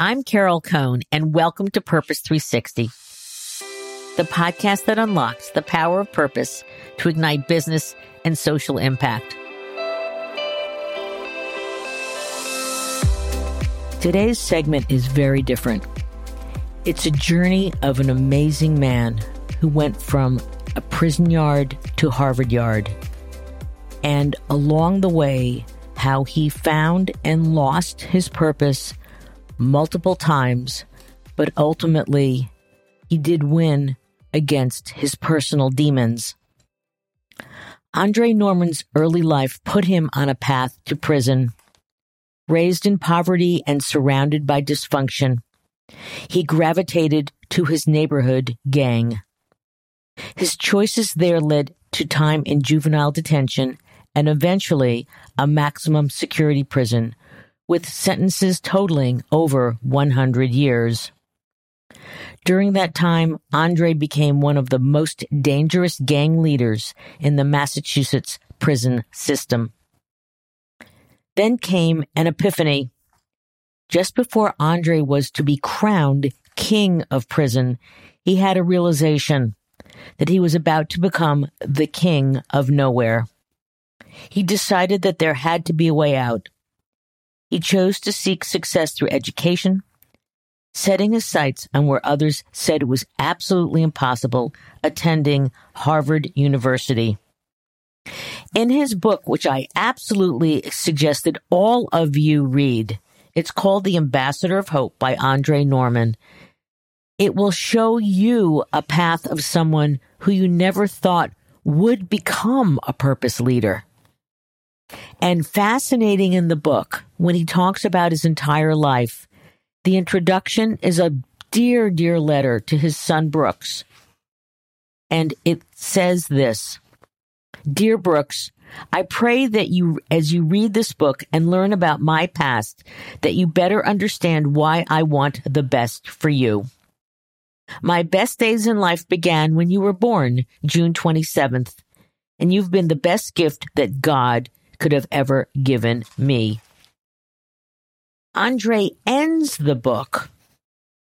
I'm Carol Cone, and welcome to Purpose 360, the podcast that unlocks the power of purpose to ignite business and social impact. Today's segment is very different. It's a journey of an amazing man who went from a prison yard to Harvard Yard. And along the way, how he found and lost his purpose multiple times, but ultimately he did win against his personal demons. Andre Norman's early life put him on a path to prison. Raised in poverty and surrounded by dysfunction, he gravitated to his neighborhood gang. His choices there led to time in juvenile detention and eventually a maximum security prison with sentences totaling over 100 years. During that time, Andre became one of the most dangerous gang leaders in the Massachusetts prison system. Then came an epiphany. Just before Andre was to be crowned king of prison, he had a realization that he was about to become the king of nowhere. He decided that there had to be a way out. He chose to seek success through education, setting his sights on where others said it was absolutely impossible, attending Harvard University. In his book, which I absolutely suggested all of you read, it's called The Ambassador of Hope by Andre Norman. It will show you a path of someone who you never thought would become a purpose leader. And fascinating in the book, when he talks about his entire life, the introduction is a dear, dear letter to his son Brooks. And it says this Dear Brooks, I pray that you, as you read this book and learn about my past, that you better understand why I want the best for you. My best days in life began when you were born, June 27th, and you've been the best gift that God could have ever given me. Andre ends the book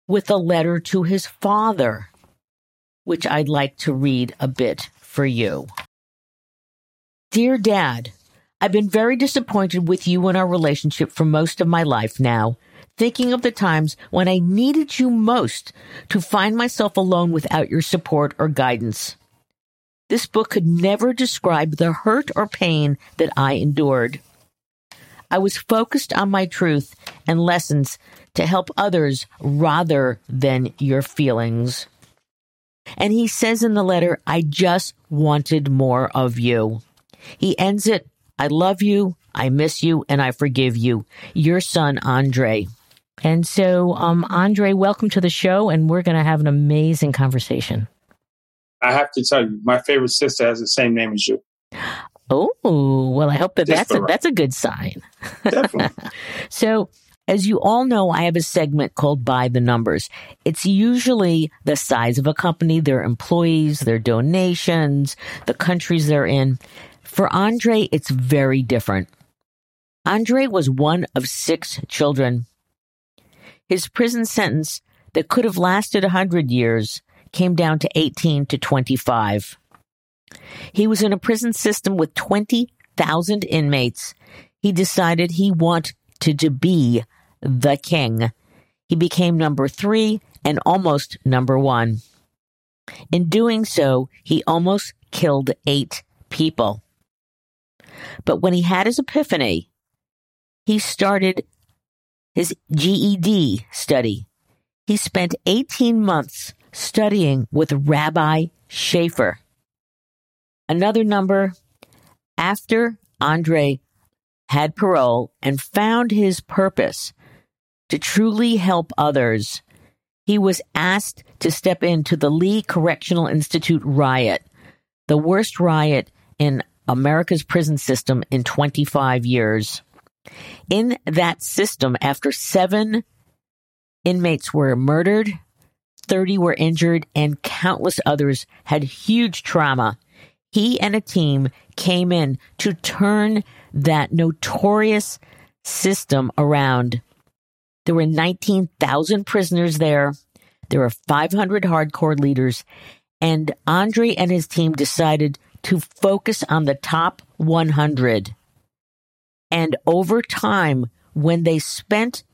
with a letter to his father, which I'd like to read a bit for you. Dear Dad, I've been very disappointed with you and our relationship for most of my life now, thinking of the times when I needed you most to find myself alone without your support or guidance. This book could never describe the hurt or pain that I endured. I was focused on my truth and lessons to help others rather than your feelings. And he says in the letter, I just wanted more of you. He ends it, I love you, I miss you, and I forgive you. Your son, Andre. And so, um, Andre, welcome to the show, and we're going to have an amazing conversation. I have to tell you, my favorite sister has the same name as you. Oh, well, I hope that that's a, that's a good sign. Definitely. so, as you all know, I have a segment called By the Numbers. It's usually the size of a company, their employees, their donations, the countries they're in. For Andre, it's very different. Andre was one of six children. His prison sentence that could have lasted a hundred years came down to 18 to 25. He was in a prison system with 20,000 inmates. He decided he wanted to be the king. He became number three and almost number one. In doing so, he almost killed eight people. But when he had his epiphany, he started his GED study. He spent 18 months studying with Rabbi Schaefer. Another number after Andre had parole and found his purpose to truly help others, he was asked to step into the Lee Correctional Institute riot, the worst riot in America's prison system in 25 years. In that system, after seven inmates were murdered, 30 were injured, and countless others had huge trauma. He and a team came in to turn that notorious system around. There were 19,000 prisoners there. There were 500 hardcore leaders. And Andre and his team decided to focus on the top 100. And over time, when they spent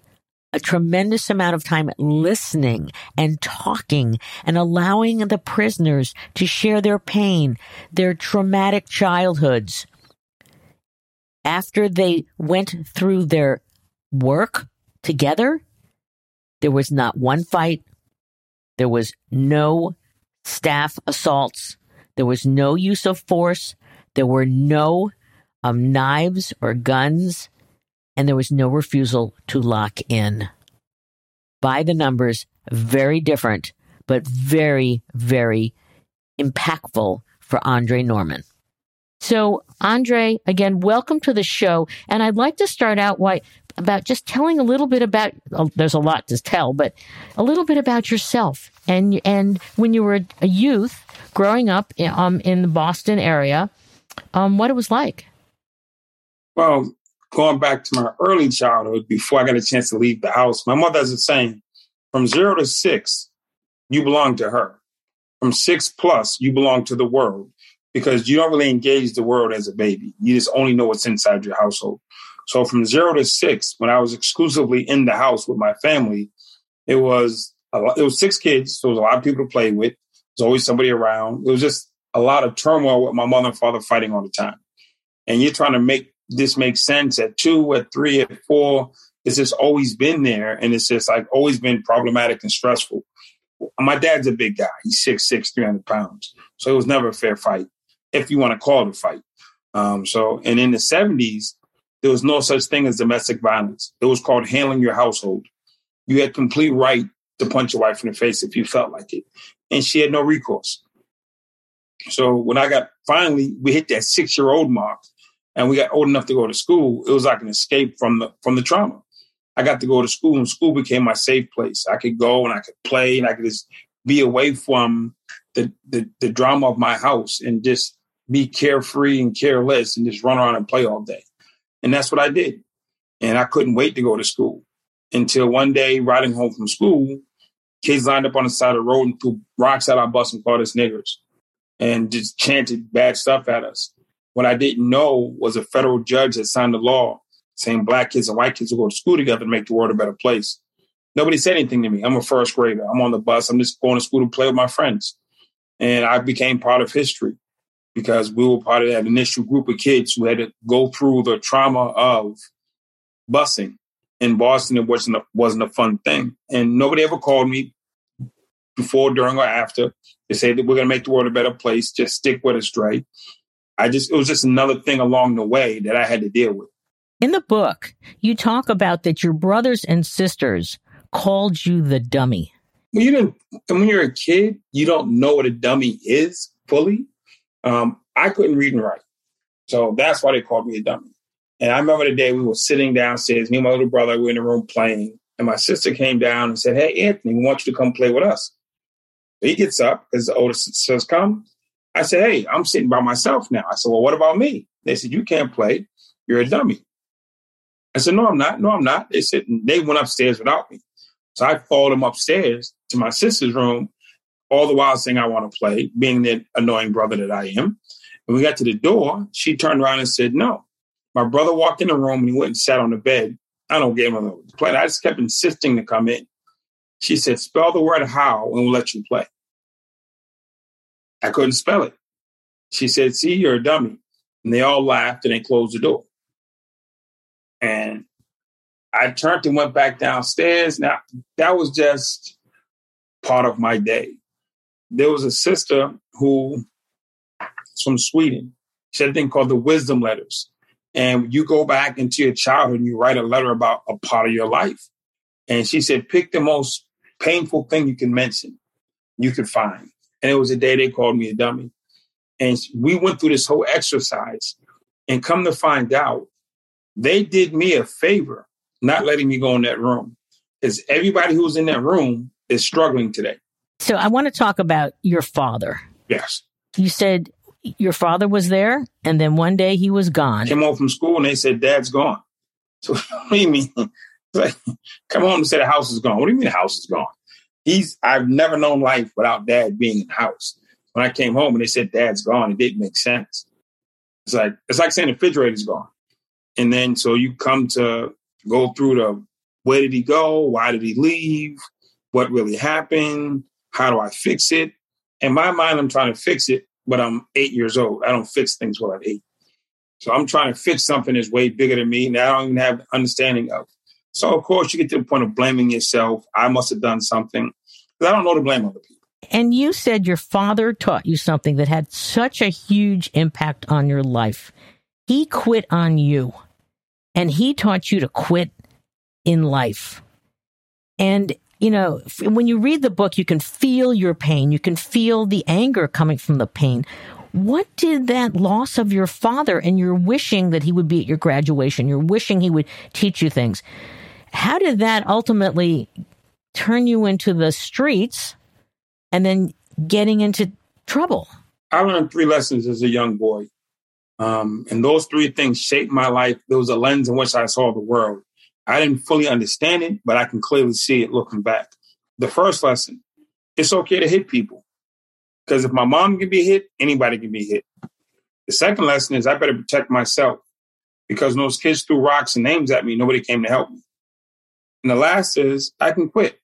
a tremendous amount of time listening and talking and allowing the prisoners to share their pain, their traumatic childhoods. After they went through their work together, there was not one fight. There was no staff assaults. There was no use of force. There were no um, knives or guns and there was no refusal to lock in. By the numbers, very different, but very, very impactful for Andre Norman. So, Andre, again, welcome to the show. And I'd like to start out why, about just telling a little bit about, oh, there's a lot to tell, but a little bit about yourself. And, and when you were a youth growing up um, in the Boston area, um, what it was like. Well, going back to my early childhood before I got a chance to leave the house, my mother has a saying from zero to six, you belong to her. From six plus, you belong to the world because you don't really engage the world as a baby. You just only know what's inside your household. So from zero to six, when I was exclusively in the house with my family, it was lot, it was six kids. So there was a lot of people to play with. There's always somebody around. It was just a lot of turmoil with my mother and father fighting all the time. And you're trying to make this makes sense at two, at three, at four. It's just always been there. And it's just like always been problematic and stressful. My dad's a big guy. He's 6'6, 300 pounds. So it was never a fair fight, if you want to call it a fight. Um, so, and in the 70s, there was no such thing as domestic violence. It was called handling your household. You had complete right to punch your wife in the face if you felt like it. And she had no recourse. So when I got finally, we hit that six year old mark and we got old enough to go to school, it was like an escape from the from the trauma. I got to go to school, and school became my safe place. I could go and I could play, and I could just be away from the the, the drama of my house and just be carefree and careless and just run around and play all day. And that's what I did. And I couldn't wait to go to school until one day, riding home from school, kids lined up on the side of the road and threw rocks at our bus and called us niggers and just chanted bad stuff at us. What I didn't know was a federal judge had signed a law saying black kids and white kids will go to school together to make the world a better place. Nobody said anything to me. I'm a first grader. I'm on the bus. I'm just going to school to play with my friends. And I became part of history because we were part of that initial group of kids who had to go through the trauma of busing. In Boston, it wasn't a, wasn't a fun thing. And nobody ever called me before, during, or after. They say that we're going to make the world a better place. Just stick with us, Dre. I just, it was just another thing along the way that I had to deal with. In the book, you talk about that your brothers and sisters called you the dummy. When you didn't, when you're a kid, you don't know what a dummy is fully. Um, I couldn't read and write. So that's why they called me a dummy. And I remember the day we were sitting downstairs, me and my little brother were in the room playing, and my sister came down and said, Hey, Anthony, we want you to come play with us. So he gets up because the older sister says, Come. I said, Hey, I'm sitting by myself now. I said, Well, what about me? They said, You can't play. You're a dummy. I said, No, I'm not. No, I'm not. They said, They went upstairs without me. So I followed them upstairs to my sister's room, all the while saying I want to play, being the annoying brother that I am. When we got to the door, she turned around and said, No. My brother walked in the room and he went and sat on the bed. I don't get him a play. I just kept insisting to come in. She said, Spell the word how and we'll let you play. I couldn't spell it. She said, See, you're a dummy. And they all laughed and they closed the door. And I turned and went back downstairs. Now, that was just part of my day. There was a sister who from Sweden. She had a thing called the wisdom letters. And you go back into your childhood and you write a letter about a part of your life. And she said, pick the most painful thing you can mention, you can find. And it was a day they called me a dummy. And we went through this whole exercise. And come to find out, they did me a favor not letting me go in that room. Because everybody who was in that room is struggling today. So I want to talk about your father. Yes. You said your father was there and then one day he was gone. Came home from school and they said, Dad's gone. So what do you mean? Like, come home and say the house is gone. What do you mean the house is gone? He's I've never known life without dad being in the house. When I came home and they said dad's gone, it didn't make sense. It's like it's like saying the refrigerator's gone. And then so you come to go through the where did he go? Why did he leave? What really happened? How do I fix it? In my mind, I'm trying to fix it, but I'm eight years old. I don't fix things while I'm eight. So I'm trying to fix something that's way bigger than me that I don't even have understanding of. So of course you get to the point of blaming yourself. I must have done something. I don't know to blame other people. And you said your father taught you something that had such a huge impact on your life. He quit on you and he taught you to quit in life. And, you know, when you read the book, you can feel your pain. You can feel the anger coming from the pain. What did that loss of your father and your wishing that he would be at your graduation, your wishing he would teach you things, how did that ultimately turn you into the streets and then getting into trouble? I learned three lessons as a young boy. Um, and those three things shaped my life. There was a lens in which I saw the world. I didn't fully understand it, but I can clearly see it looking back. The first lesson it's okay to hit people. Because if my mom can be hit, anybody can be hit. The second lesson is I better protect myself because when those kids threw rocks and names at me, nobody came to help me. And the last is I can quit.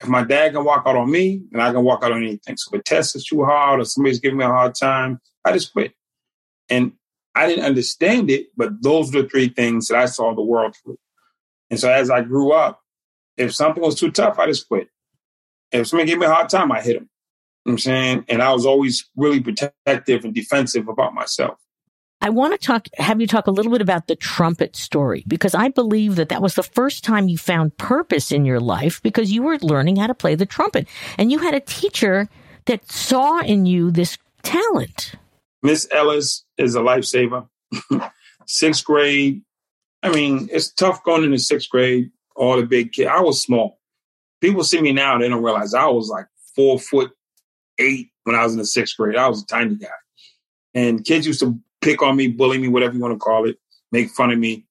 If my dad can walk out on me, then I can walk out on anything. So if a test is too hard or somebody's giving me a hard time, I just quit. And I didn't understand it, but those were the three things that I saw the world through. And so as I grew up, if something was too tough, I just quit. If somebody gave me a hard time, I hit them. You know I'm saying? And I was always really protective and defensive about myself. I want to talk, have you talk a little bit about the trumpet story because I believe that that was the first time you found purpose in your life because you were learning how to play the trumpet and you had a teacher that saw in you this talent. Miss Ellis is a lifesaver. sixth grade, I mean, it's tough going into sixth grade, all the big kids. I was small. People see me now, they don't realize I was like four foot eight when I was in the sixth grade. I was a tiny guy. And kids used to pick on me, bully me, whatever you want to call it, make fun of me.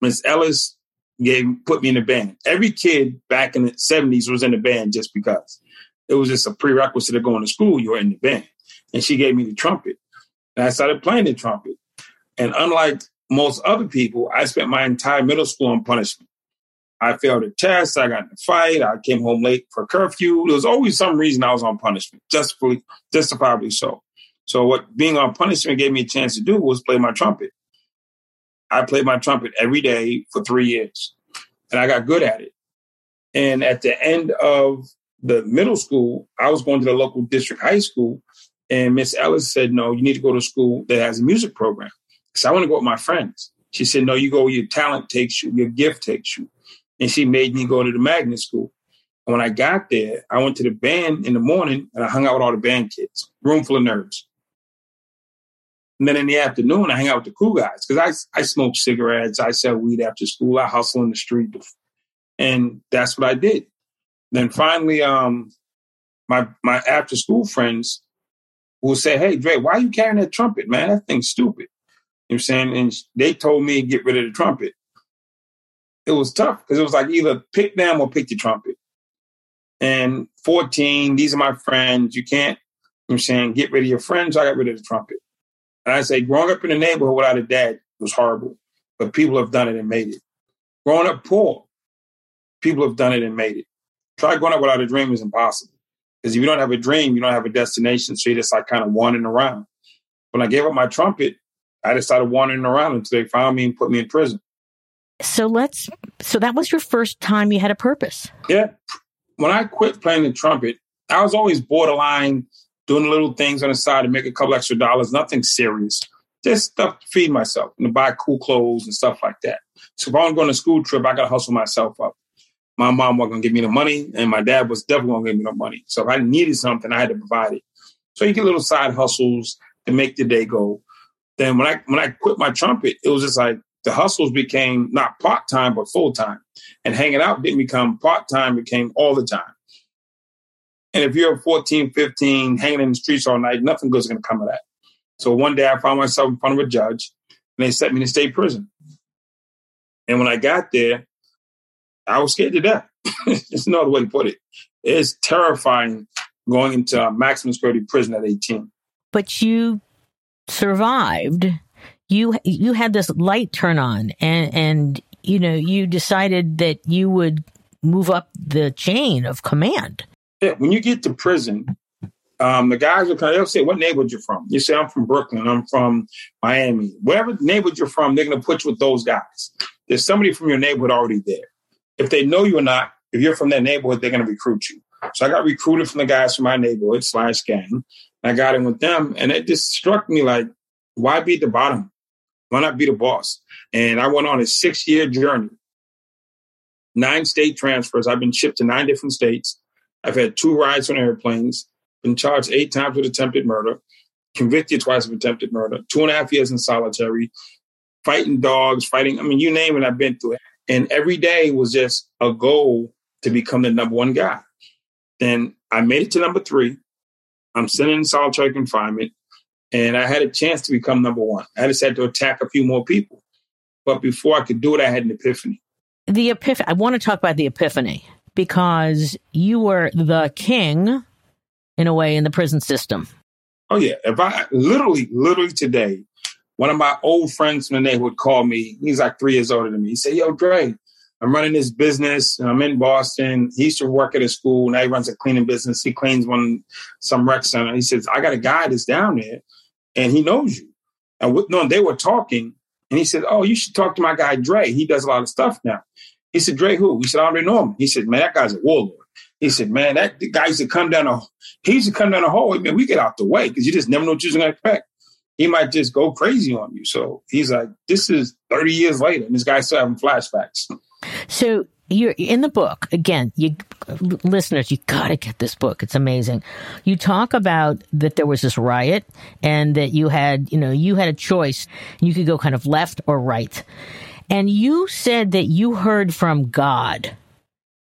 Miss Ellis gave put me in the band. Every kid back in the 70s was in the band just because. It was just a prerequisite of going to school, you were in the band. And she gave me the trumpet. And I started playing the trumpet. And unlike most other people, I spent my entire middle school on punishment. I failed a test. I got in a fight. I came home late for curfew. There was always some reason I was on punishment, justifiably, justifiably so. So what being on punishment gave me a chance to do was play my trumpet. I played my trumpet every day for three years, and I got good at it. And at the end of the middle school, I was going to the local district high school, and Miss Ellis said, "No, you need to go to a school that has a music program." So I want to go with my friends. She said, "No, you go where your talent takes you, your gift takes you." and she made me go to the magnet school. And when I got there, I went to the band in the morning and I hung out with all the band kids, room full of nerds. And then in the afternoon, I hang out with the cool guys because I, I smoke cigarettes, I sell weed after school, I hustle in the street. And that's what I did. Then finally, um, my my after school friends will say, Hey, Dre, why are you carrying that trumpet, man? That thing's stupid. You know what I'm saying? And they told me get rid of the trumpet it was tough because it was like either pick them or pick the trumpet. And 14, these are my friends. You can't, you know what I'm saying, get rid of your friends. I got rid of the trumpet. And I say, growing up in the neighborhood without a dad was horrible, but people have done it and made it. Growing up poor, people have done it and made it. Try going up without a dream is impossible. Because if you don't have a dream, you don't have a destination. So you're just like kind of wandering around. When I gave up my trumpet, I just started wandering around until they found me and put me in prison. So let's, so that was your first time you had a purpose. Yeah. When I quit playing the trumpet, I was always borderline doing little things on the side to make a couple extra dollars, nothing serious. Just stuff to feed myself and to buy cool clothes and stuff like that. So if I'm going on a school trip, I got to hustle myself up. My mom wasn't going to give me the money, and my dad was definitely going to give me the money. So if I needed something, I had to provide it. So you get little side hustles to make the day go. Then when I when I quit my trumpet, it was just like the hustles became not part time, but full time. And hanging out didn't become part time, it became all the time. And if you're 14, 15, hanging in the streets all night, nothing good's going to come of that. So one day I found myself in front of a judge and they sent me to state prison. And when I got there, I was scared to death. There's no other way to put it. It's terrifying going into maximum security prison at 18. But you survived. You you had this light turn on, and and you know you decided that you would move up the chain of command. When you get to prison, um, the guys will come, they'll say, What neighborhood you from? You say, I'm from Brooklyn, I'm from Miami. Whatever neighborhood you're from, they're going to put you with those guys. There's somebody from your neighborhood already there. If they know you or not, if you're from that neighborhood, they're going to recruit you. So I got recruited from the guys from my neighborhood slash gang. I got in with them, and it just struck me like, why be at the bottom? Why not be the boss? And I went on a six year journey, nine state transfers. I've been shipped to nine different states. I've had two rides on airplanes been charged eight times with attempted murder, convicted twice of attempted murder, two and a half years in solitary, fighting dogs, fighting, I mean, you name it, I've been through it. And every day was just a goal to become the number one guy. Then I made it to number three. I'm sitting in solitary confinement, and I had a chance to become number one. I just had to attack a few more people. But before I could do it, I had an epiphany. The epiphany, I want to talk about the epiphany because you were the king in a way in the prison system. Oh yeah, if I literally, literally today, one of my old friends from the neighborhood called me. He's like three years older than me. He said, "Yo, Dre, I'm running this business. I'm in Boston. He used to work at a school. Now he runs a cleaning business. He cleans one some rec center. He says, I got a guy that's down there, and he knows you. And with, no, they were talking, and he said, Oh, you should talk to my guy Dre. He does a lot of stuff now. He said, Dre, who? He said, I already know him. He said, Man, that guy's a warlord. He said, "Man, that guy used to come down a he used to come down the hallway. Man, we get out the way because you just never know what you're going to expect. He might just go crazy on you." So he's like, "This is 30 years later, and this guy's still having flashbacks." So you're in the book again. You listeners, you got to get this book. It's amazing. You talk about that there was this riot and that you had, you know, you had a choice. You could go kind of left or right. And you said that you heard from God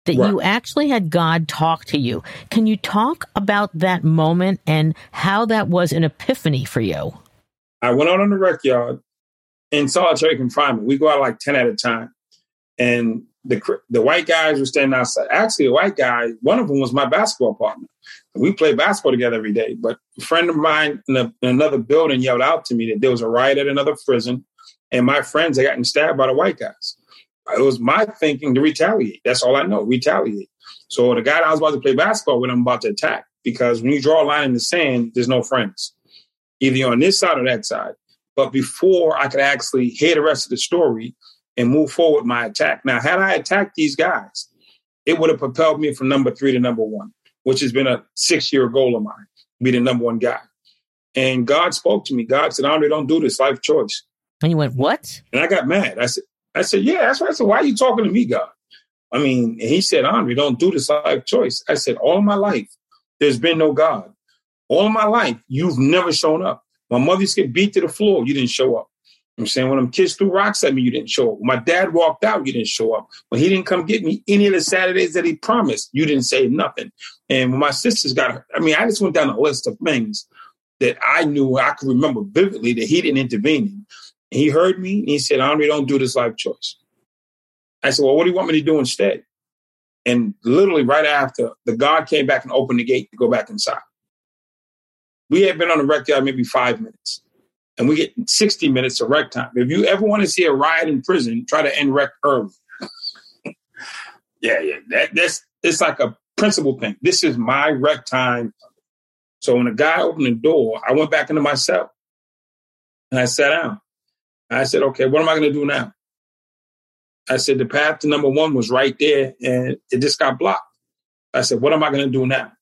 that right. you actually had God talk to you. Can you talk about that moment and how that was an epiphany for you? I went out on the rec yard in solitary confinement. We go out like 10 at a time. And the the white guys were standing outside. Actually, the white guy, one of them was my basketball partner. We played basketball together every day. But a friend of mine in, a, in another building yelled out to me that there was a riot at another prison, and my friends had gotten stabbed by the white guys it was my thinking to retaliate. That's all I know, retaliate. So the guy I was about to play basketball with, I'm about to attack because when you draw a line in the sand, there's no friends, either on this side or that side. But before I could actually hear the rest of the story and move forward my attack. Now, had I attacked these guys, it would have propelled me from number three to number one, which has been a six year goal of mine, be the number one guy. And God spoke to me. God said, Andre, don't do this life choice. And you went, what? And I got mad. I said, I said, yeah, that's right. I said, why are you talking to me, God? I mean, he said, Andre, don't do this life choice. I said, all my life, there's been no God. All my life, you've never shown up. My mother used to get beat to the floor, you didn't show up. I'm saying when them kids threw rocks at me, you didn't show up. When my dad walked out, you didn't show up. When he didn't come get me any of the Saturdays that he promised, you didn't say nothing. And when my sisters got hurt, I mean, I just went down a list of things that I knew I could remember vividly that he didn't intervene in. He heard me and he said, Andre, don't do this life choice. I said, Well, what do you want me to do instead? And literally right after, the God came back and opened the gate to go back inside. We had been on the rec yard maybe five minutes, and we get 60 minutes of rec time. If you ever want to see a riot in prison, try to end rec early. yeah, yeah. That, that's it's like a principle thing. This is my rec time. So when the guy opened the door, I went back into my cell and I sat down. I said, okay, what am I going to do now? I said, the path to number one was right there and it just got blocked. I said, what am I going to do now?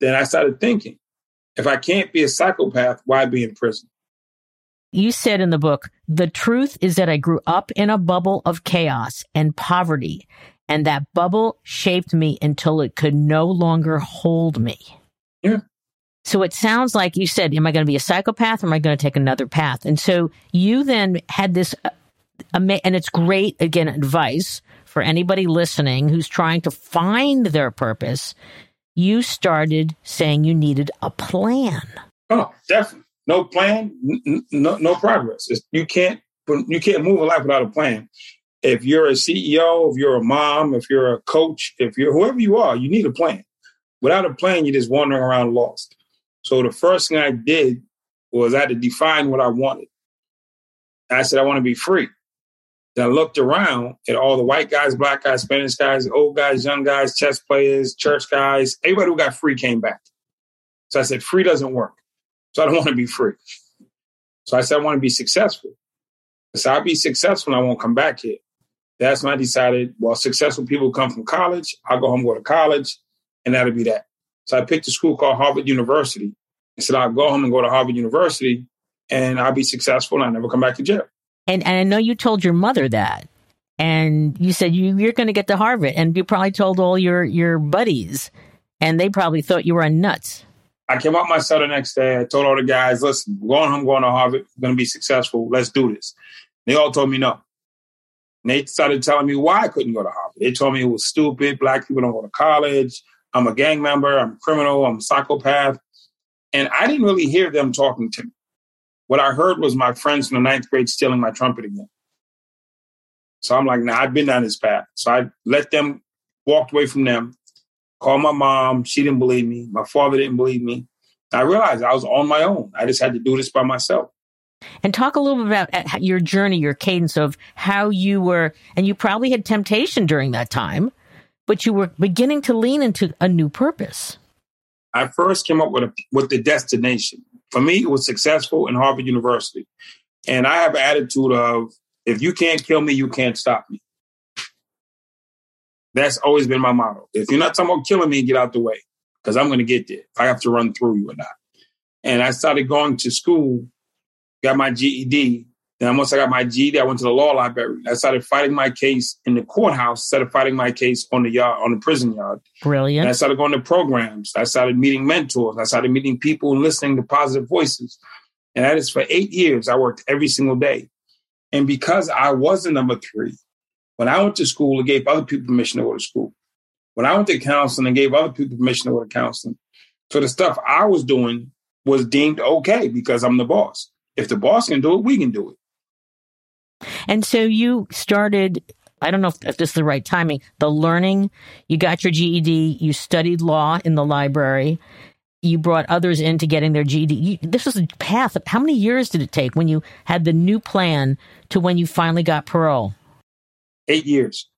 Then I started thinking, if I can't be a psychopath, why be in prison? You said in the book, the truth is that I grew up in a bubble of chaos and poverty, and that bubble shaped me until it could no longer hold me. Yeah. So it sounds like you said, Am I going to be a psychopath or am I going to take another path? And so you then had this, uh, and it's great, again, advice for anybody listening who's trying to find their purpose. You started saying you needed a plan. Oh, definitely. No plan, n- no, no progress. It's, you can't, you can't move a life without a plan. if you're a CEO, if you're a mom, if you're a coach, if you're whoever you are, you need a plan. Without a plan, you're just wandering around lost. So the first thing I did was I had to define what I wanted. I said, I want to be free. Then I looked around at all the white guys, black guys, Spanish guys, old guys, young guys, chess players, church guys. Everybody who got free came back. So I said, free doesn't work. So I don't want to be free. So I said, I want to be successful. So I'll be successful and I won't come back here. That's when I decided, well, successful people come from college. I'll go home, go to college, and that'll be that. So I picked a school called Harvard University. I said, I'll go home and go to Harvard University and I'll be successful and I'll never come back to jail. And, and I know you told your mother that. And you said you, you're going to get to Harvard. And you probably told all your, your buddies. And they probably thought you were nuts. I came out my cell the next day. I told all the guys, listen, going home, going to Harvard, I'm going to be successful. Let's do this. They all told me no. And they started telling me why I couldn't go to Harvard. They told me it was stupid. Black people don't go to college. I'm a gang member. I'm a criminal. I'm a psychopath. And I didn't really hear them talking to me. What I heard was my friends from the ninth grade stealing my trumpet again. So I'm like, nah, I've been down this path. So I let them, walked away from them, called my mom. She didn't believe me. My father didn't believe me. I realized I was on my own. I just had to do this by myself. And talk a little bit about uh, your journey, your cadence of how you were, and you probably had temptation during that time, but you were beginning to lean into a new purpose. I first came up with a, with the destination. For me, it was successful in Harvard University, and I have an attitude of if you can't kill me, you can't stop me. That's always been my motto. If you're not talking about killing me, get out the way because I'm going to get there. I have to run through you or not. And I started going to school got my GED. Then once I got my GED, I went to the law library. I started fighting my case in the courthouse instead of fighting my case on the yard, on the prison yard. Brilliant. And I started going to programs. I started meeting mentors. I started meeting people and listening to positive voices. And that is for eight years. I worked every single day. And because I was the number three, when I went to school, it gave other people permission to go to school. When I went to counseling, it gave other people permission to go to counseling. So the stuff I was doing was deemed okay because I'm the boss. If the boss can do it, we can do it. And so you started, I don't know if, this is the right timing, the learning. You got your GED, you studied law in the library, you brought others into getting their GED. You, this was a path. How many years did it take when you had the new plan to when you finally got parole? Eight years.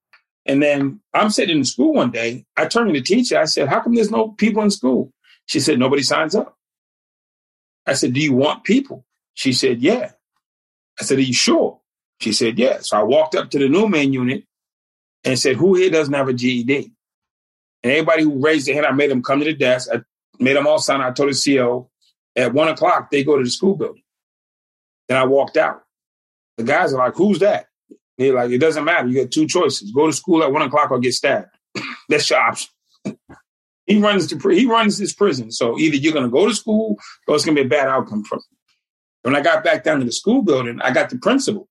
And then I'm sitting in school one day. I turned to the teacher. I said, How come there's no people in school? She said, Nobody signs up. I said, Do you want people? She said, Yeah. I said, Are you sure? She said, Yeah. So I walked up to the Newman unit and said, Who here doesn't have a GED? And everybody who raised their hand, I made them come to the desk. I made them all sign. I told the CO at one o'clock, they go to the school building. Then I walked out. The guys are like, Who's that? They're like, It doesn't matter. You got two choices go to school at one o'clock or get stabbed. That's your option. he runs the he runs this prison. So either you're to go to school or it's to be a bad outcome for you. When I got back down to the school building, I got the principal.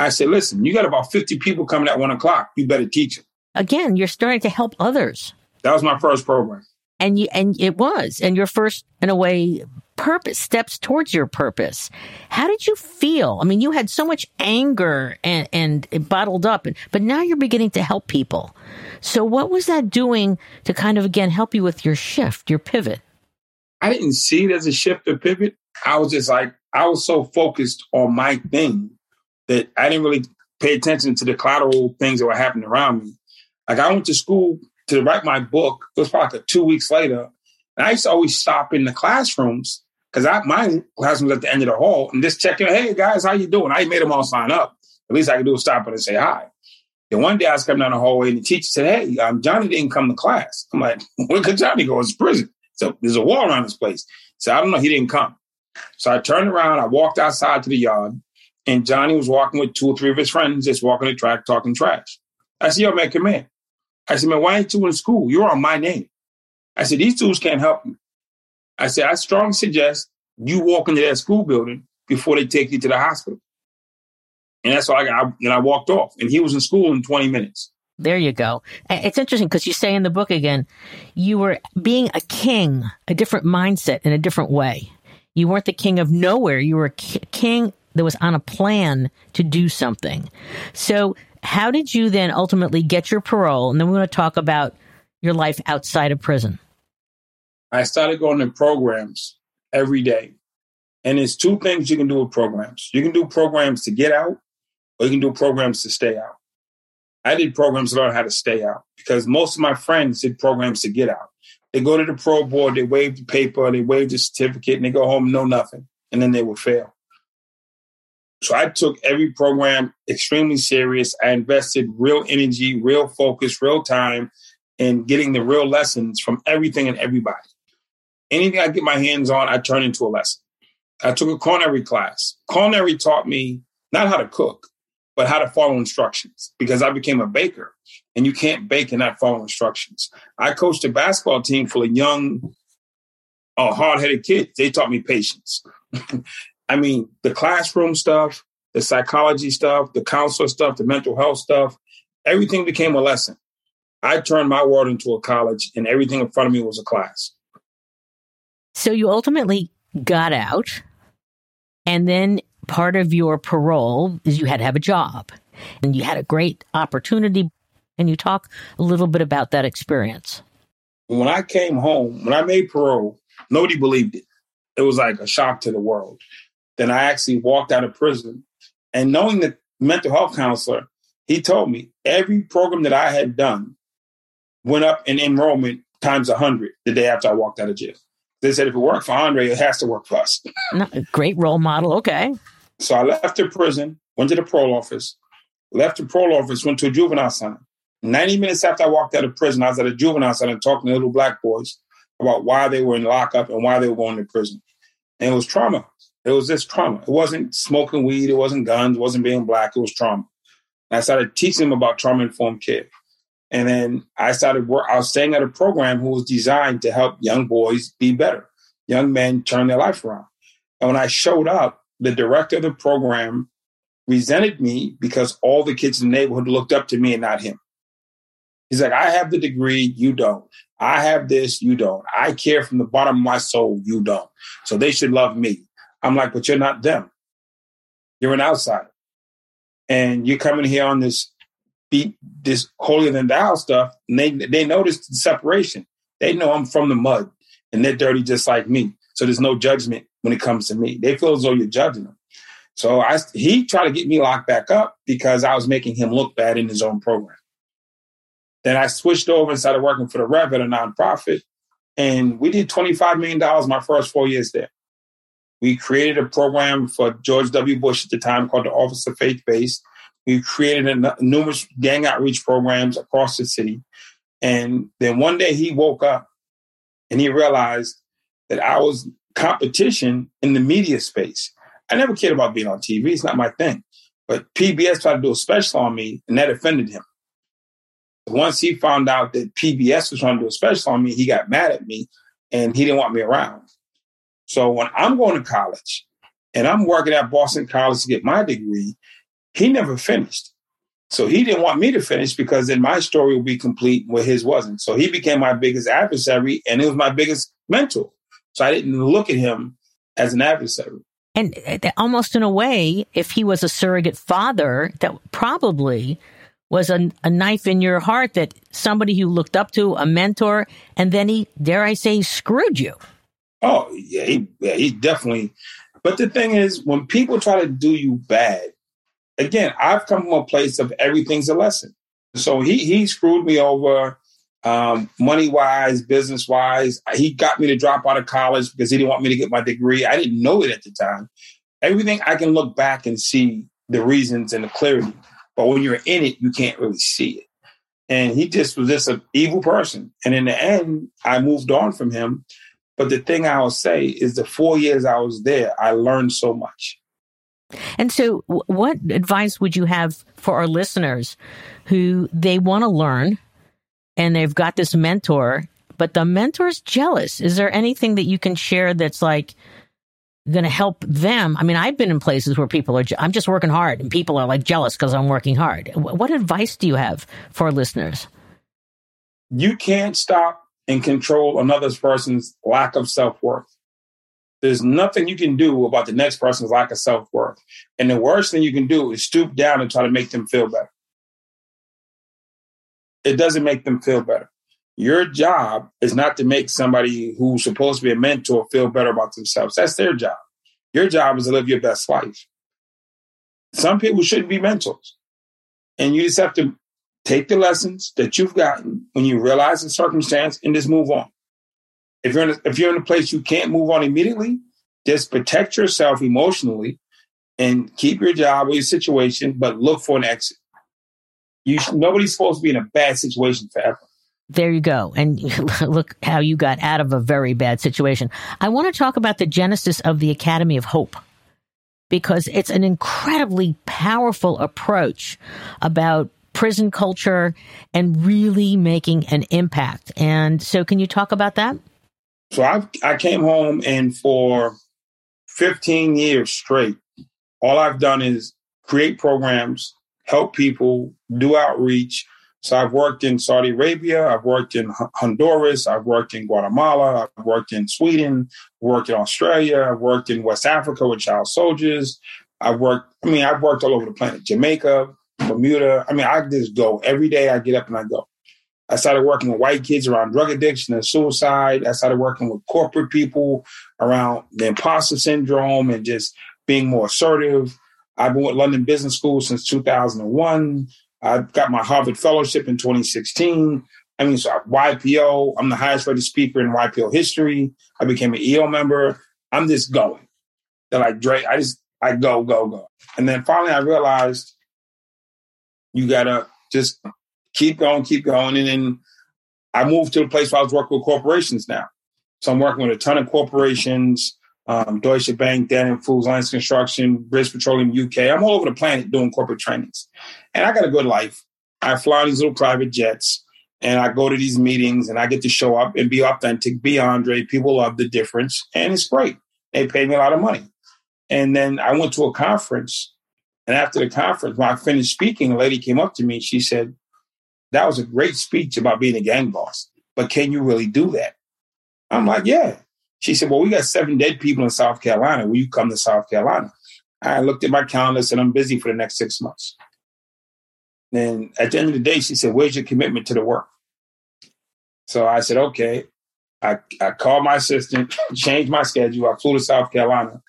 I said, listen, you got about 50 people coming at one o'clock. You better teach them. Again, you're starting to help others. That was my first program. And you, and it was, and your first, in a way, purpose, steps towards your purpose. How did you feel? I mean, you had so much anger and, and it bottled up, and, but now you're beginning to help people. So what was that doing to kind of, again, help you with your shift, your pivot? I didn't see it as a shift or pivot. I was just like, I was so focused on my thing that I didn't really pay attention to the collateral things that were happening around me. Like I went to school to write my book. It was probably like two weeks later. And I used to always stop in the classrooms because my classroom was at the end of the hall and just checking, hey guys, how you doing? I made them all sign up. At least I could do a stop and say hi. And one day I was coming down the hallway and the teacher said, Hey, um, Johnny didn't come to class. I'm like, where could Johnny go? It's prison. So there's a wall around this place. So I don't know. He didn't come. So I turned around, I walked outside to the yard, and Johnny was walking with two or three of his friends, just walking the track, talking trash. I said, Yo, man, come in. I said, Man, why ain't you in school? You're on my name. I said, These dudes can't help you. I said, I strongly suggest you walk into that school building before they take you to the hospital. And that's all I got. And I walked off. And he was in school in 20 minutes. There you go. It's interesting because you say in the book again, you were being a king, a different mindset in a different way. You weren't the king of nowhere. You were a king that was on a plan to do something. So how did you then ultimately get your parole? And then we want to talk about your life outside of prison. I started going to programs every day. And there's two things you can do with programs. You can do programs to get out, or you can do programs to stay out. I did programs to learn how to stay out because most of my friends did programs to get out. They go to the pro board, they wave the paper, they wave the certificate, and they go home, know nothing, and then they will fail. So I took every program extremely serious. I invested real energy, real focus, real time in getting the real lessons from everything and everybody. Anything I get my hands on, I turn into a lesson. I took a culinary class. Culinary taught me not how to cook, but how to follow instructions because I became a baker and you can't bake and not follow instructions. I coached a basketball team full of young, uh, hard headed kids. They taught me patience. I mean, the classroom stuff, the psychology stuff, the counselor stuff, the mental health stuff, everything became a lesson. I turned my world into a college and everything in front of me was a class. So you ultimately got out and then part of your parole is you had to have a job and you had a great opportunity. And you talk a little bit about that experience. When I came home, when I made parole, nobody believed it. It was like a shock to the world. Then I actually walked out of prison. And knowing the mental health counselor, he told me every program that I had done went up in enrollment times 100 the day after I walked out of jail. They said if it worked for Andre, it has to work for us. Great role model. Okay. So I left the prison, went to the parole office, left the parole office, went to a juvenile center. 90 minutes after I walked out of prison, I was at a juvenile center talking to little black boys about why they were in lockup and why they were going to prison. And it was trauma. It was just trauma. It wasn't smoking weed. It wasn't guns. It wasn't being black. It was trauma. And I started teaching them about trauma informed care. And then I started work. I was staying at a program who was designed to help young boys be better, young men turn their life around. And when I showed up, the director of the program resented me because all the kids in the neighborhood looked up to me and not him. He's like, I have the degree, you don't. I have this, you don't. I care from the bottom of my soul, you don't. So they should love me. I'm like, but you're not them. You're an outsider. And you're coming here on this beat this holier than thou stuff, and they they notice the separation. They know I'm from the mud and they're dirty just like me. So there's no judgment when it comes to me. They feel as though you're judging them. So I he tried to get me locked back up because I was making him look bad in his own program. Then I switched over and started working for the Rev at a nonprofit. And we did $25 million my first four years there. We created a program for George W. Bush at the time called the Office of Faith Based. We created numerous gang outreach programs across the city. And then one day he woke up and he realized that I was competition in the media space. I never cared about being on TV. It's not my thing. But PBS tried to do a special on me, and that offended him. Once he found out that PBS was trying to do a special on me, he got mad at me and he didn't want me around. So when I'm going to college and I'm working at Boston College to get my degree, he never finished. So he didn't want me to finish because then my story would be complete where his wasn't. So he became my biggest adversary and it was my biggest mentor. So I didn't look at him as an adversary. And uh, almost in a way, if he was a surrogate father, that probably was a, a knife in your heart that somebody you looked up to, a mentor, and then he, dare I say, screwed you. Oh, yeah, he, yeah, he definitely. But the thing is, when people try to do you bad, again, I've come from a place of everything's a lesson. So he he screwed me over um, money wise, business wise. He got me to drop out of college because he didn't want me to get my degree. I didn't know it at the time. Everything I can look back and see the reasons and the clarity. But when you're in it, you can't really see it. And he just was just an evil person. And in the end, I moved on from him. But the thing I will say is the four years I was there, I learned so much. And so, what advice would you have for our listeners who they want to learn and they've got this mentor, but the mentor's jealous? Is there anything that you can share that's like going to help them? I mean, I've been in places where people are, I'm just working hard and people are like jealous because I'm working hard. What advice do you have for our listeners? You can't stop and control another person's lack of self worth. There's nothing you can do about the next person's lack of self worth. And the worst thing you can do is stoop down and try to make them feel better. it doesn't make them feel better. Your job is not to make somebody who's supposed to be a mentor feel better about themselves. That's their job. Your job is to live your best life. Some people shouldn't be mentors. And you just have to take the lessons that you've gotten when you realize the circumstance and just move on. If you're in a, if you're in a place you can't move on immediately, just protect yourself emotionally and keep your job or your situation, but look for an exit. You nobody's supposed to be in a bad situation forever. There you go. And look how you got out of a very bad situation. I want to talk about the genesis of the Academy of Hope because it's an incredibly powerful approach about prison culture and really making an impact. And so, can you talk about that? So, I, I came home and for 15 years straight, all I've done is create programs, help people, do outreach. So I've worked in Saudi Arabia, I've worked in Honduras, I've worked in Guatemala, I've worked in Sweden, worked in Australia, I've worked in West Africa with child soldiers. I've worked, I mean, I've worked all over the planet, Jamaica, Bermuda. I mean, I just go every day. I get up and I go. I started working with white kids around drug addiction and suicide. I started working with corporate people around the imposter syndrome and just being more assertive. I've been with London Business School since 2001. I got my Harvard Fellowship in 2016. I mean, so YPO, I'm the highest rated speaker in YPO history. I became an EO member. I'm just going. They're like, Dre, I just, I go, go, go. And then finally I realized you gotta just keep going, keep going. And then I moved to a place where I was working with corporations now. So I'm working with a ton of corporations, um, Deutsche Bank, Dannon Foods, Construction, British Petroleum UK. I'm all over the planet doing corporate trainings. And I got a good life. I fly these little private jets and I go to these meetings and I get to show up and be authentic, be Andre. People love the difference and it's great. They pay me a lot of money. And then I went to a conference. And after the conference, when I finished speaking, a lady came up to me. She said, That was a great speech about being a gang boss, but can you really do that? I'm like, Yeah. She said, Well, we got seven dead people in South Carolina. Will you come to South Carolina? I looked at my calendar, said, I'm busy for the next six months. Then at the end of the day, she said, Where's your commitment to the work? So I said, Okay. I, I called my assistant, changed my schedule. I flew to South Carolina.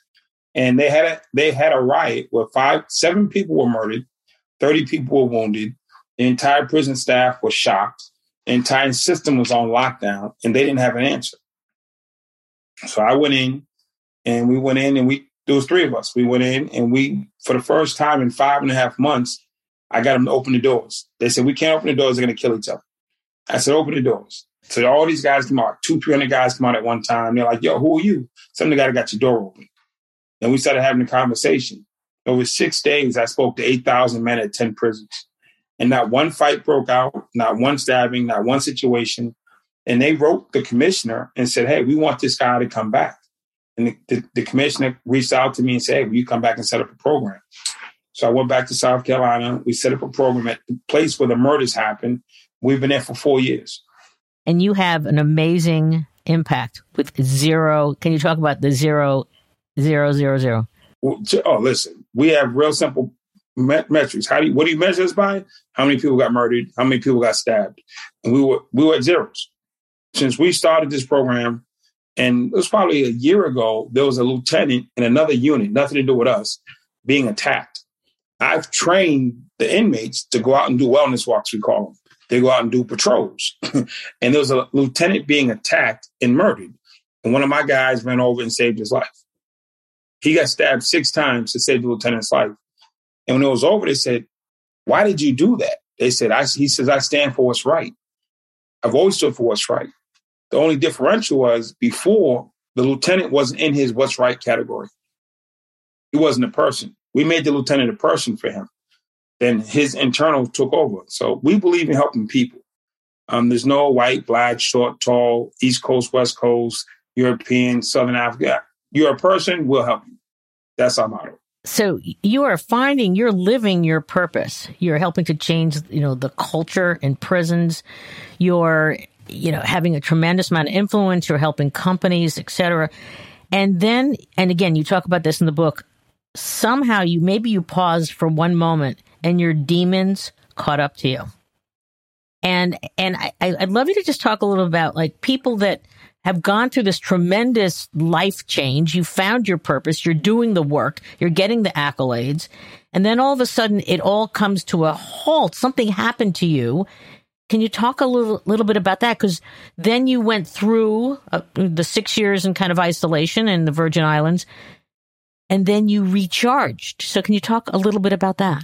And they had a they had a riot where five, seven people were murdered, 30 people were wounded. The entire prison staff was shocked. The entire system was on lockdown and they didn't have an answer. So I went in and we went in and we, there was three of us. We went in and we, for the first time in five and a half months, I got them to open the doors. They said, we can't open the doors. They're going to kill each other. I said, open the doors. So all these guys come out, two, 300 guys come out at one time. They're like, yo, who are you? Some guy got your door open. And we started having a conversation. Over six days, I spoke to 8,000 men at 10 prisons. And not one fight broke out, not one stabbing, not one situation. And they wrote the commissioner and said, hey, we want this guy to come back. And the, the, the commissioner reached out to me and said, hey, will you come back and set up a program? So I went back to South Carolina. We set up a program at the place where the murders happened. We've been there for four years. And you have an amazing impact with zero. Can you talk about the zero, zero, zero, zero? Oh, listen, we have real simple met- metrics. How do you, what do you measure us by? How many people got murdered? How many people got stabbed? And we were we were at zeros since we started this program. And it was probably a year ago. There was a lieutenant in another unit, nothing to do with us, being attacked. I've trained the inmates to go out and do wellness walks. We call them. They go out and do patrols. and there was a lieutenant being attacked and murdered. And one of my guys ran over and saved his life. He got stabbed six times to save the lieutenant's life. And when it was over, they said, Why did you do that? They said, I, He says, I stand for what's right. I've always stood for what's right. The only differential was before the lieutenant wasn't in his what's right category. He wasn't a person. We made the lieutenant a person for him. Then his internal took over. So we believe in helping people. Um, there's no white, black, short, tall, East Coast, West Coast, European, Southern Africa. You're a person, we'll help you. That's our motto. So you are finding you're living your purpose. You're helping to change, you know, the culture in prisons. You're, you know, having a tremendous amount of influence. You're helping companies, etc. And then, and again, you talk about this in the book. Somehow, you maybe you paused for one moment, and your demons caught up to you. And and I, I'd love you to just talk a little about like people that have gone through this tremendous life change. You found your purpose. You're doing the work. You're getting the accolades. And then all of a sudden it all comes to a halt. Something happened to you. Can you talk a little, little bit about that? Because then you went through uh, the six years in kind of isolation in the Virgin Islands and then you recharged. So can you talk a little bit about that?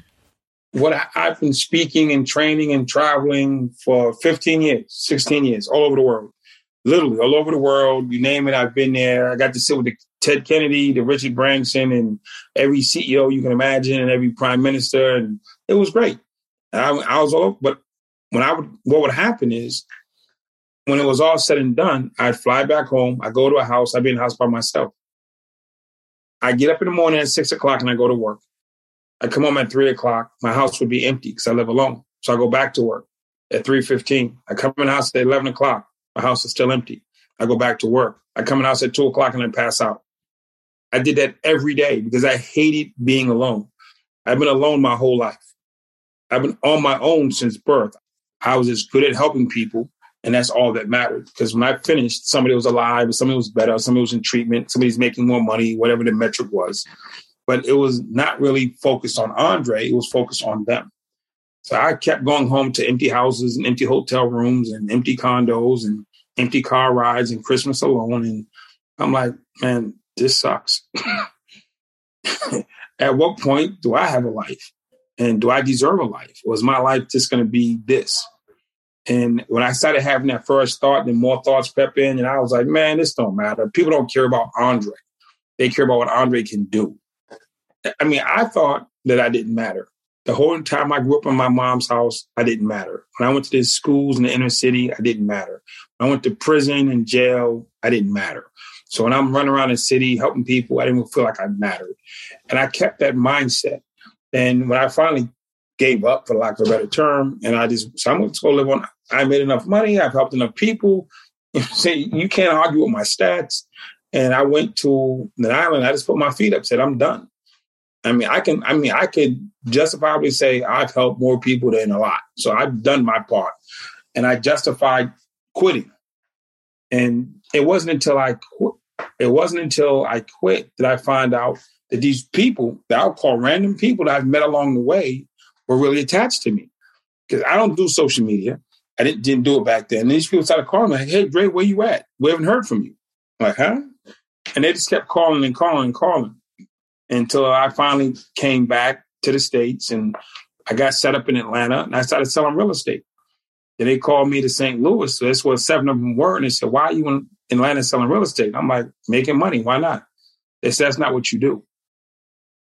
What I, I've been speaking and training and traveling for 15 years, 16 years, all over the world literally all over the world. You name it, I've been there. I got to sit with the Ted Kennedy, the Richard Branson, and every CEO you can imagine, and every prime minister, and it was great. I, I, was all, but when I would, what would happen is, when it was all said and done, I'd fly back home. I go to a house. I'd be in the house by myself. I get up in the morning at six o'clock and I go to work. I come home at three o'clock. My house would be empty because I live alone. So I go back to work at three fifteen. I come in the house at eleven o'clock. My house is still empty. I go back to work. I come in house at two o'clock and I pass out. I did that every day because I hated being alone. I've been alone my whole life. I've been on my own since birth. I was as good at helping people, and that's all that mattered. Because when I finished, somebody was alive, somebody was better, somebody was in treatment, somebody's making more money, whatever the metric was. But it was not really focused on Andre, it was focused on them. So I kept going home to empty houses and empty hotel rooms and empty condos and empty car rides and Christmas alone. And I'm like, man, this sucks. At what point do I have a life? And do I deserve a life? Was my life just going to be this? And when I started having that first thought, then more thoughts crept in, and I was like, man, this don't matter. People don't care about Andre. They care about what Andre can do. I mean, I thought that I didn't matter. The whole time I grew up in my mom's house, I didn't matter. When I went to these schools in the inner city, I didn't matter. I went to prison and jail, I didn't matter. So when I'm running around the city helping people, I didn't feel like I mattered. And I kept that mindset. And when I finally gave up, for lack of a better term, and I just, so I'm going to go live on, I made enough money, I've helped enough people. You you can't argue with my stats. And I went to the island, I just put my feet up, said, I'm done. I mean, I can, I mean, I could justifiably say I've helped more people than a lot. So I've done my part. And I justified quitting. And it wasn't until I quit, it wasn't until I quit that I find out that these people that I'll call random people that I've met along the way were really attached to me. Because I don't do social media. I didn't, didn't do it back then. And these people started calling me, like, hey, Dre, where you at? We haven't heard from you. I'm like, huh? And they just kept calling and calling and calling until I finally came back to the States and I got set up in Atlanta and I started selling real estate. Then they called me to St. Louis. So that's what seven of them were. And they said, Why are you in Atlanta selling real estate? I'm like, making money. Why not? They said, That's not what you do.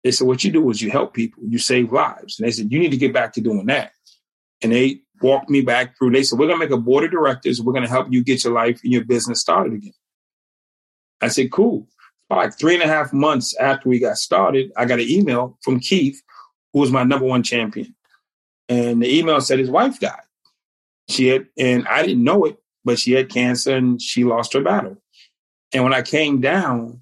They said, What you do is you help people, you save lives. And they said, You need to get back to doing that. And they walked me back through. They said, We're going to make a board of directors. We're going to help you get your life and your business started again. I said, Cool like three and a half months after we got started, I got an email from Keith, who was my number one champion. And the email said his wife died. She had, and I didn't know it, but she had cancer and she lost her battle. And when I came down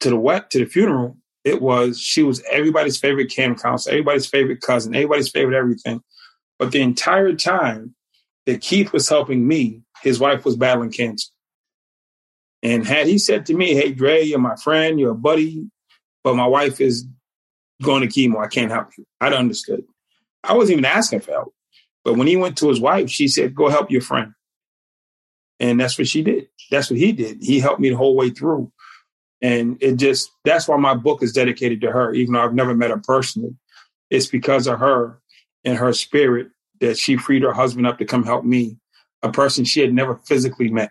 to the wet to the funeral, it was she was everybody's favorite camp counselor, everybody's favorite cousin, everybody's favorite everything. But the entire time that Keith was helping me, his wife was battling cancer. And had he said to me, Hey, Dre, you're my friend, you're a buddy, but my wife is going to chemo, I can't help you. I'd understood. I wasn't even asking for help. But when he went to his wife, she said, Go help your friend. And that's what she did. That's what he did. He helped me the whole way through. And it just, that's why my book is dedicated to her, even though I've never met her personally. It's because of her and her spirit that she freed her husband up to come help me, a person she had never physically met.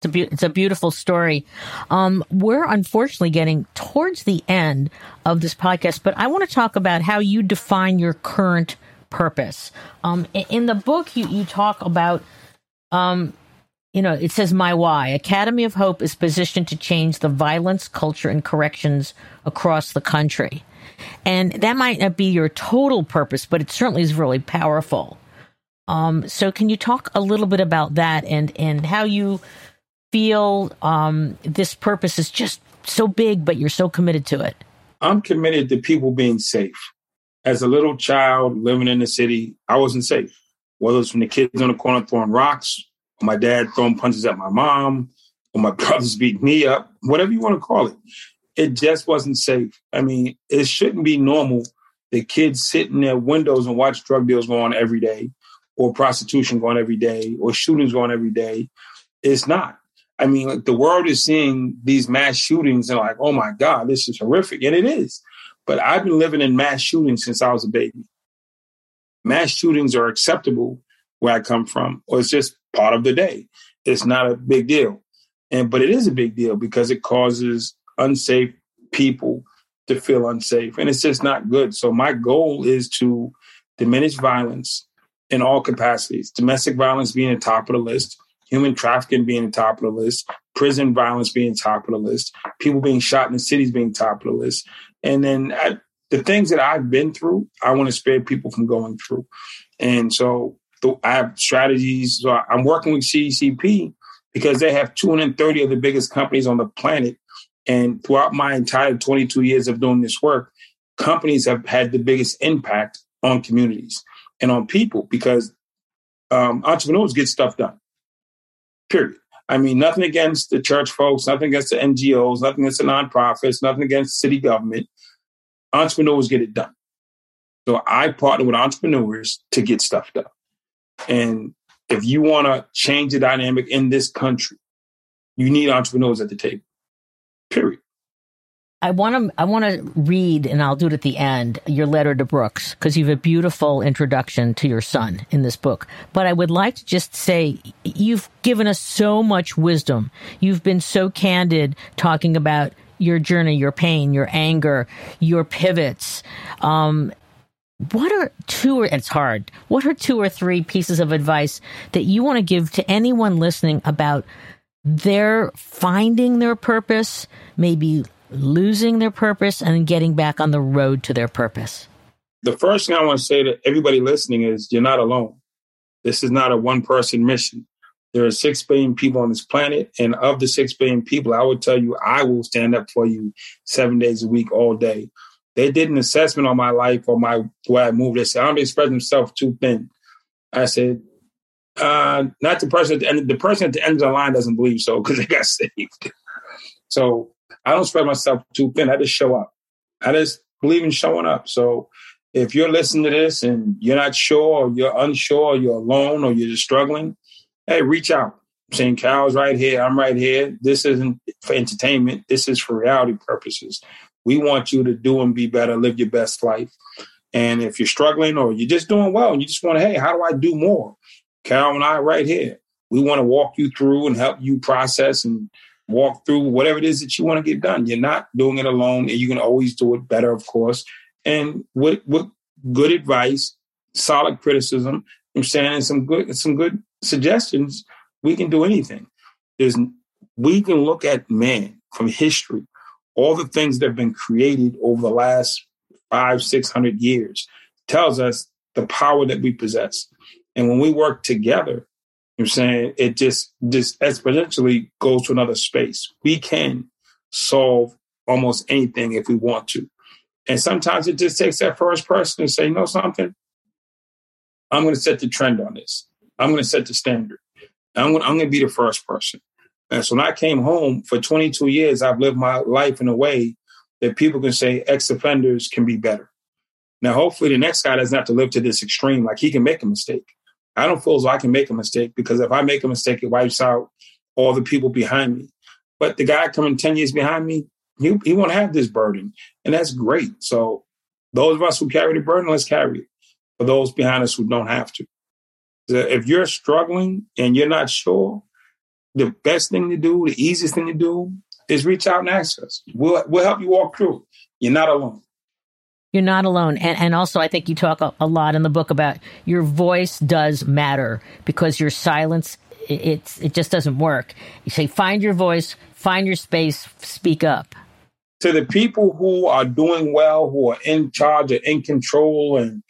It's a, be- it's a beautiful story. Um, we're unfortunately getting towards the end of this podcast, but I want to talk about how you define your current purpose. Um, in the book, you, you talk about, um, you know, it says my why. Academy of Hope is positioned to change the violence, culture, and corrections across the country. And that might not be your total purpose, but it certainly is really powerful. Um, so can you talk a little bit about that and, and how you feel um, this purpose is just so big, but you're so committed to it? I'm committed to people being safe. As a little child living in the city, I wasn't safe. whether it's from the kids on the corner throwing rocks, or my dad throwing punches at my mom, or my brothers beating me up, whatever you want to call it. It just wasn't safe. I mean, it shouldn't be normal that kids sit in their windows and watch drug deals go on every day, or prostitution going every day, or shootings going every day. It's not. I mean, like the world is seeing these mass shootings and like, oh my God, this is horrific. And it is. But I've been living in mass shootings since I was a baby. Mass shootings are acceptable where I come from, or it's just part of the day. It's not a big deal. And but it is a big deal because it causes unsafe people to feel unsafe. And it's just not good. So my goal is to diminish violence in all capacities. Domestic violence being the top of the list, human trafficking being the top of the list, prison violence being top of the list, people being shot in the cities being top of the list. And then I, the things that I've been through, I want to spare people from going through. And so I have strategies. So I'm working with CECP because they have 230 of the biggest companies on the planet. And throughout my entire 22 years of doing this work, companies have had the biggest impact on communities and on people because um, entrepreneurs get stuff done. Period. I mean, nothing against the church folks, nothing against the NGOs, nothing against the nonprofits, nothing against city government. Entrepreneurs get it done. So I partner with entrepreneurs to get stuff done. And if you want to change the dynamic in this country, you need entrepreneurs at the table. Period. I want to I want to read and I'll do it at the end your letter to Brooks because you have a beautiful introduction to your son in this book. But I would like to just say you've given us so much wisdom. You've been so candid talking about your journey, your pain, your anger, your pivots. Um, what are two or it's hard. What are two or three pieces of advice that you want to give to anyone listening about their finding their purpose, maybe losing their purpose and getting back on the road to their purpose? The first thing I want to say to everybody listening is you're not alone. This is not a one person mission. There are six billion people on this planet, and of the six billion people, I would tell you I will stand up for you seven days a week, all day. They did an assessment on my life or my way I moved. They said I'm expressing myself too thin. I said, uh, not the person at the end. The person at the end of the line doesn't believe so because they got saved. so I don't spread myself too thin. I just show up. I just believe in showing up. So if you're listening to this and you're not sure, or you're unsure, or you're alone, or you're just struggling, hey, reach out. Saying Cal's right here. I'm right here. This isn't for entertainment. This is for reality purposes. We want you to do and be better, live your best life. And if you're struggling or you're just doing well and you just want to, hey, how do I do more? Cal and I are right here. We want to walk you through and help you process and walk through whatever it is that you want to get done. You're not doing it alone, and you can always do it better, of course. And with, with good advice, solid criticism, I'm saying some good some good suggestions, we can do anything. There's we can look at man from history, all the things that have been created over the last five, six hundred years, tells us the power that we possess. And when we work together, I'm saying it just just exponentially goes to another space. We can solve almost anything if we want to. And sometimes it just takes that first person to say, you know something? I'm going to set the trend on this. I'm going to set the standard. I'm going, I'm to be the first person. And so when I came home for 22 years, I've lived my life in a way that people can say ex offenders can be better. Now, hopefully, the next guy doesn't have to live to this extreme. Like he can make a mistake. I don't feel as though I can make a mistake because if I make a mistake, it wipes out all the people behind me. But the guy coming 10 years behind me, he, he won't have this burden. And that's great. So those of us who carry the burden, let's carry it. For those behind us who don't have to. If you're struggling and you're not sure, the best thing to do, the easiest thing to do is reach out and ask us. We'll, we'll help you walk through. You're not alone. You're not alone. And, and also, I think you talk a, a lot in the book about your voice does matter because your silence, it, it's, it just doesn't work. You say, find your voice, find your space, speak up. To the people who are doing well, who are in charge or in control, and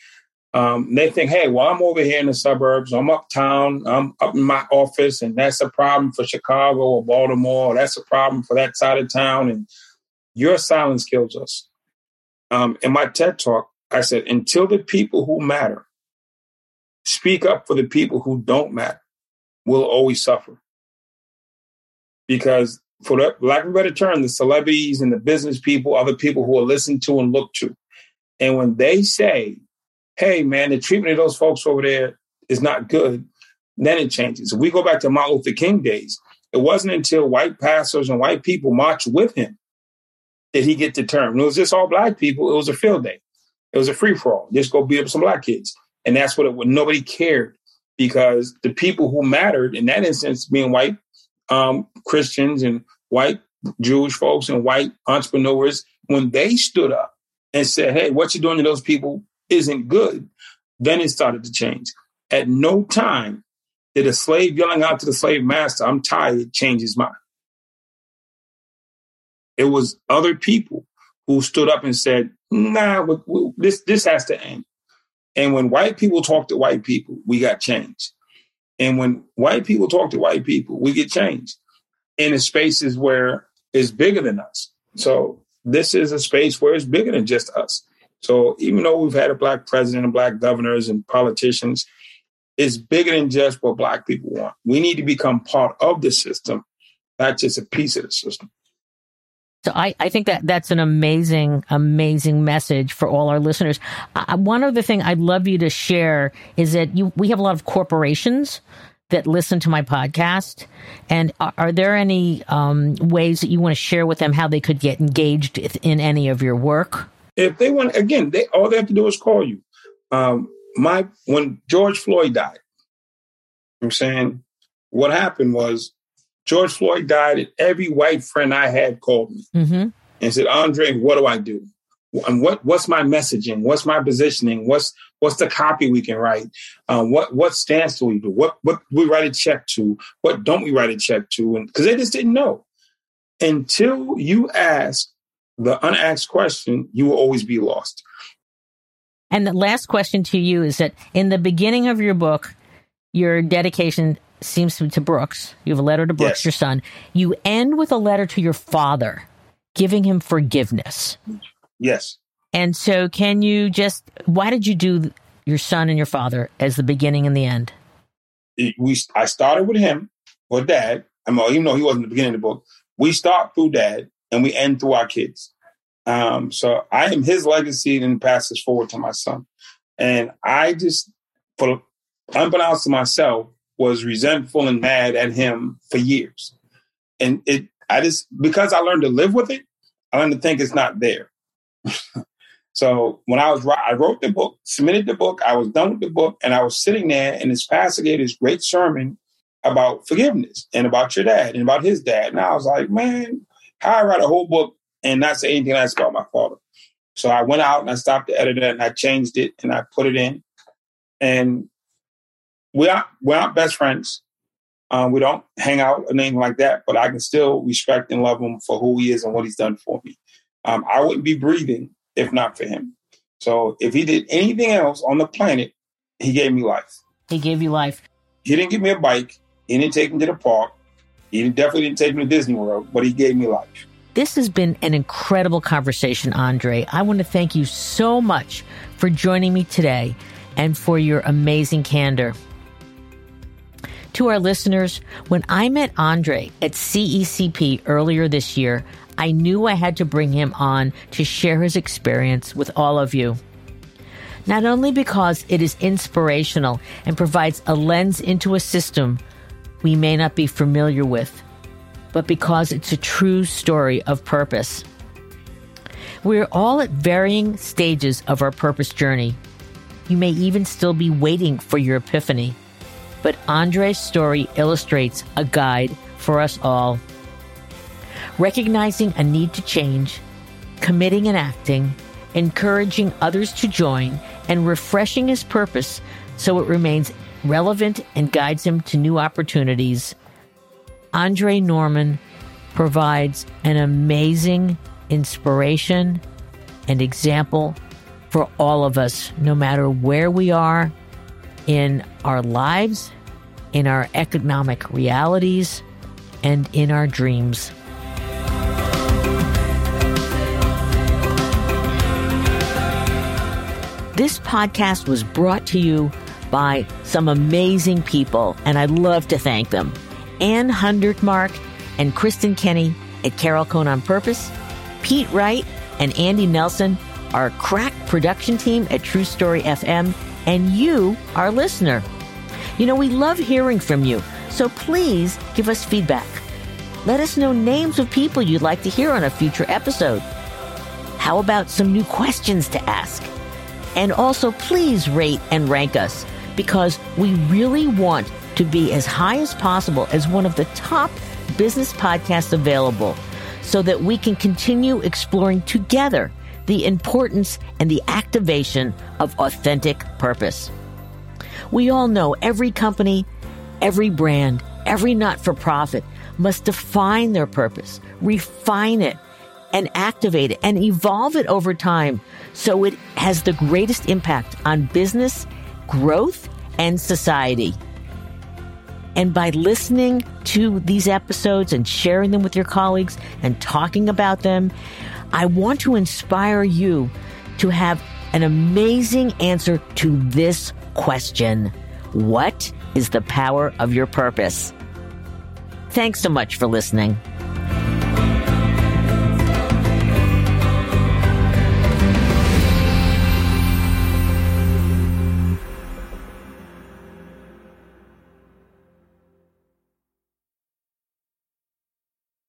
um, they think, hey, well, I'm over here in the suburbs, I'm uptown, I'm up in my office, and that's a problem for Chicago or Baltimore, or that's a problem for that side of town. And your silence kills us um, in my TED talk, I said, until the people who matter speak up for the people who don't matter we'll always suffer. Because for the lack of a better term, the celebrities and the business people, other people who are listened to and looked to. And when they say, hey man, the treatment of those folks over there is not good, then it changes. If we go back to Martin Luther King days, it wasn't until white pastors and white people marched with him did he get the term. And it was just all black people. It was a field day. It was a free for all. Just go beat up some black kids. And that's what it was. Nobody cared because the people who mattered in that instance, being white um, Christians and white Jewish folks and white entrepreneurs, when they stood up and said, hey, what you're doing to those people isn't good, then it started to change. At no time did a slave yelling out to the slave master, I'm tired, change his mind. It was other people who stood up and said, nah, we, we, this, this has to end. And when white people talk to white people, we got change. And when white people talk to white people, we get change in the spaces where it's bigger than us. So this is a space where it's bigger than just us. So even though we've had a black president and black governors and politicians, it's bigger than just what black people want. We need to become part of the system, not just a piece of the system. So I, I think that that's an amazing, amazing message for all our listeners. Uh, one other thing I'd love you to share is that you, we have a lot of corporations that listen to my podcast. And are, are there any um, ways that you want to share with them how they could get engaged in any of your work? If they want, again, they all they have to do is call you. Um, my when George Floyd died, I'm saying what happened was George Floyd died, and every white friend I had called me mm-hmm. and said, "Andre, what do I do? And what what's my messaging? What's my positioning? What's what's the copy we can write? Um, what what stance do we do? What what we write a check to? What don't we write a check to? And because they just didn't know until you ask the unasked question, you will always be lost. And the last question to you is that in the beginning of your book, your dedication seems to to Brooks. You have a letter to Brooks, yes. your son. You end with a letter to your father, giving him forgiveness. Yes. And so, can you just, why did you do your son and your father as the beginning and the end? we, I started with him or dad. I mean, even though he wasn't the beginning of the book, we start through dad and we end through our kids. Um, so I am his legacy and passes forward to my son. And I just, for unbeknownst to myself, was resentful and mad at him for years. And it, I just, because I learned to live with it, I learned to think it's not there. so when I was, I wrote the book, submitted the book, I was done with the book, and I was sitting there, and this pastor gave this great sermon about forgiveness and about your dad and about his dad. And I was like, man, how I write a whole book and not say anything else about my father. So I went out and I stopped the editor and I changed it and I put it in. And we are we're not best friends. Um, we don't hang out or anything like that, but I can still respect and love him for who he is and what he's done for me. Um, I wouldn't be breathing if not for him. So if he did anything else on the planet, he gave me life. He gave you life. He didn't give me a bike. He didn't take me to the park. He definitely didn't take me to Disney World, but he gave me life. This has been an incredible conversation, Andre. I want to thank you so much for joining me today and for your amazing candor. To our listeners, when I met Andre at CECP earlier this year, I knew I had to bring him on to share his experience with all of you. Not only because it is inspirational and provides a lens into a system we may not be familiar with, but because it's a true story of purpose. We're all at varying stages of our purpose journey. You may even still be waiting for your epiphany but Andre's story illustrates a guide for us all. Recognizing a need to change, committing and acting, encouraging others to join, and refreshing his purpose so it remains relevant and guides him to new opportunities. Andre Norman provides an amazing inspiration and example for all of us, no matter where we are in our lives in our economic realities, and in our dreams. This podcast was brought to you by some amazing people, and I'd love to thank them. Ann Hundertmark and Kristen Kenny at Carol Cone on Purpose, Pete Wright and Andy Nelson, our crack production team at True Story FM, and you, our listener. You know, we love hearing from you, so please give us feedback. Let us know names of people you'd like to hear on a future episode. How about some new questions to ask? And also, please rate and rank us because we really want to be as high as possible as one of the top business podcasts available so that we can continue exploring together the importance and the activation of authentic purpose. We all know every company, every brand, every not for profit must define their purpose, refine it, and activate it and evolve it over time so it has the greatest impact on business, growth, and society. And by listening to these episodes and sharing them with your colleagues and talking about them, I want to inspire you to have an amazing answer to this question What is the power of your purpose? Thanks so much for listening.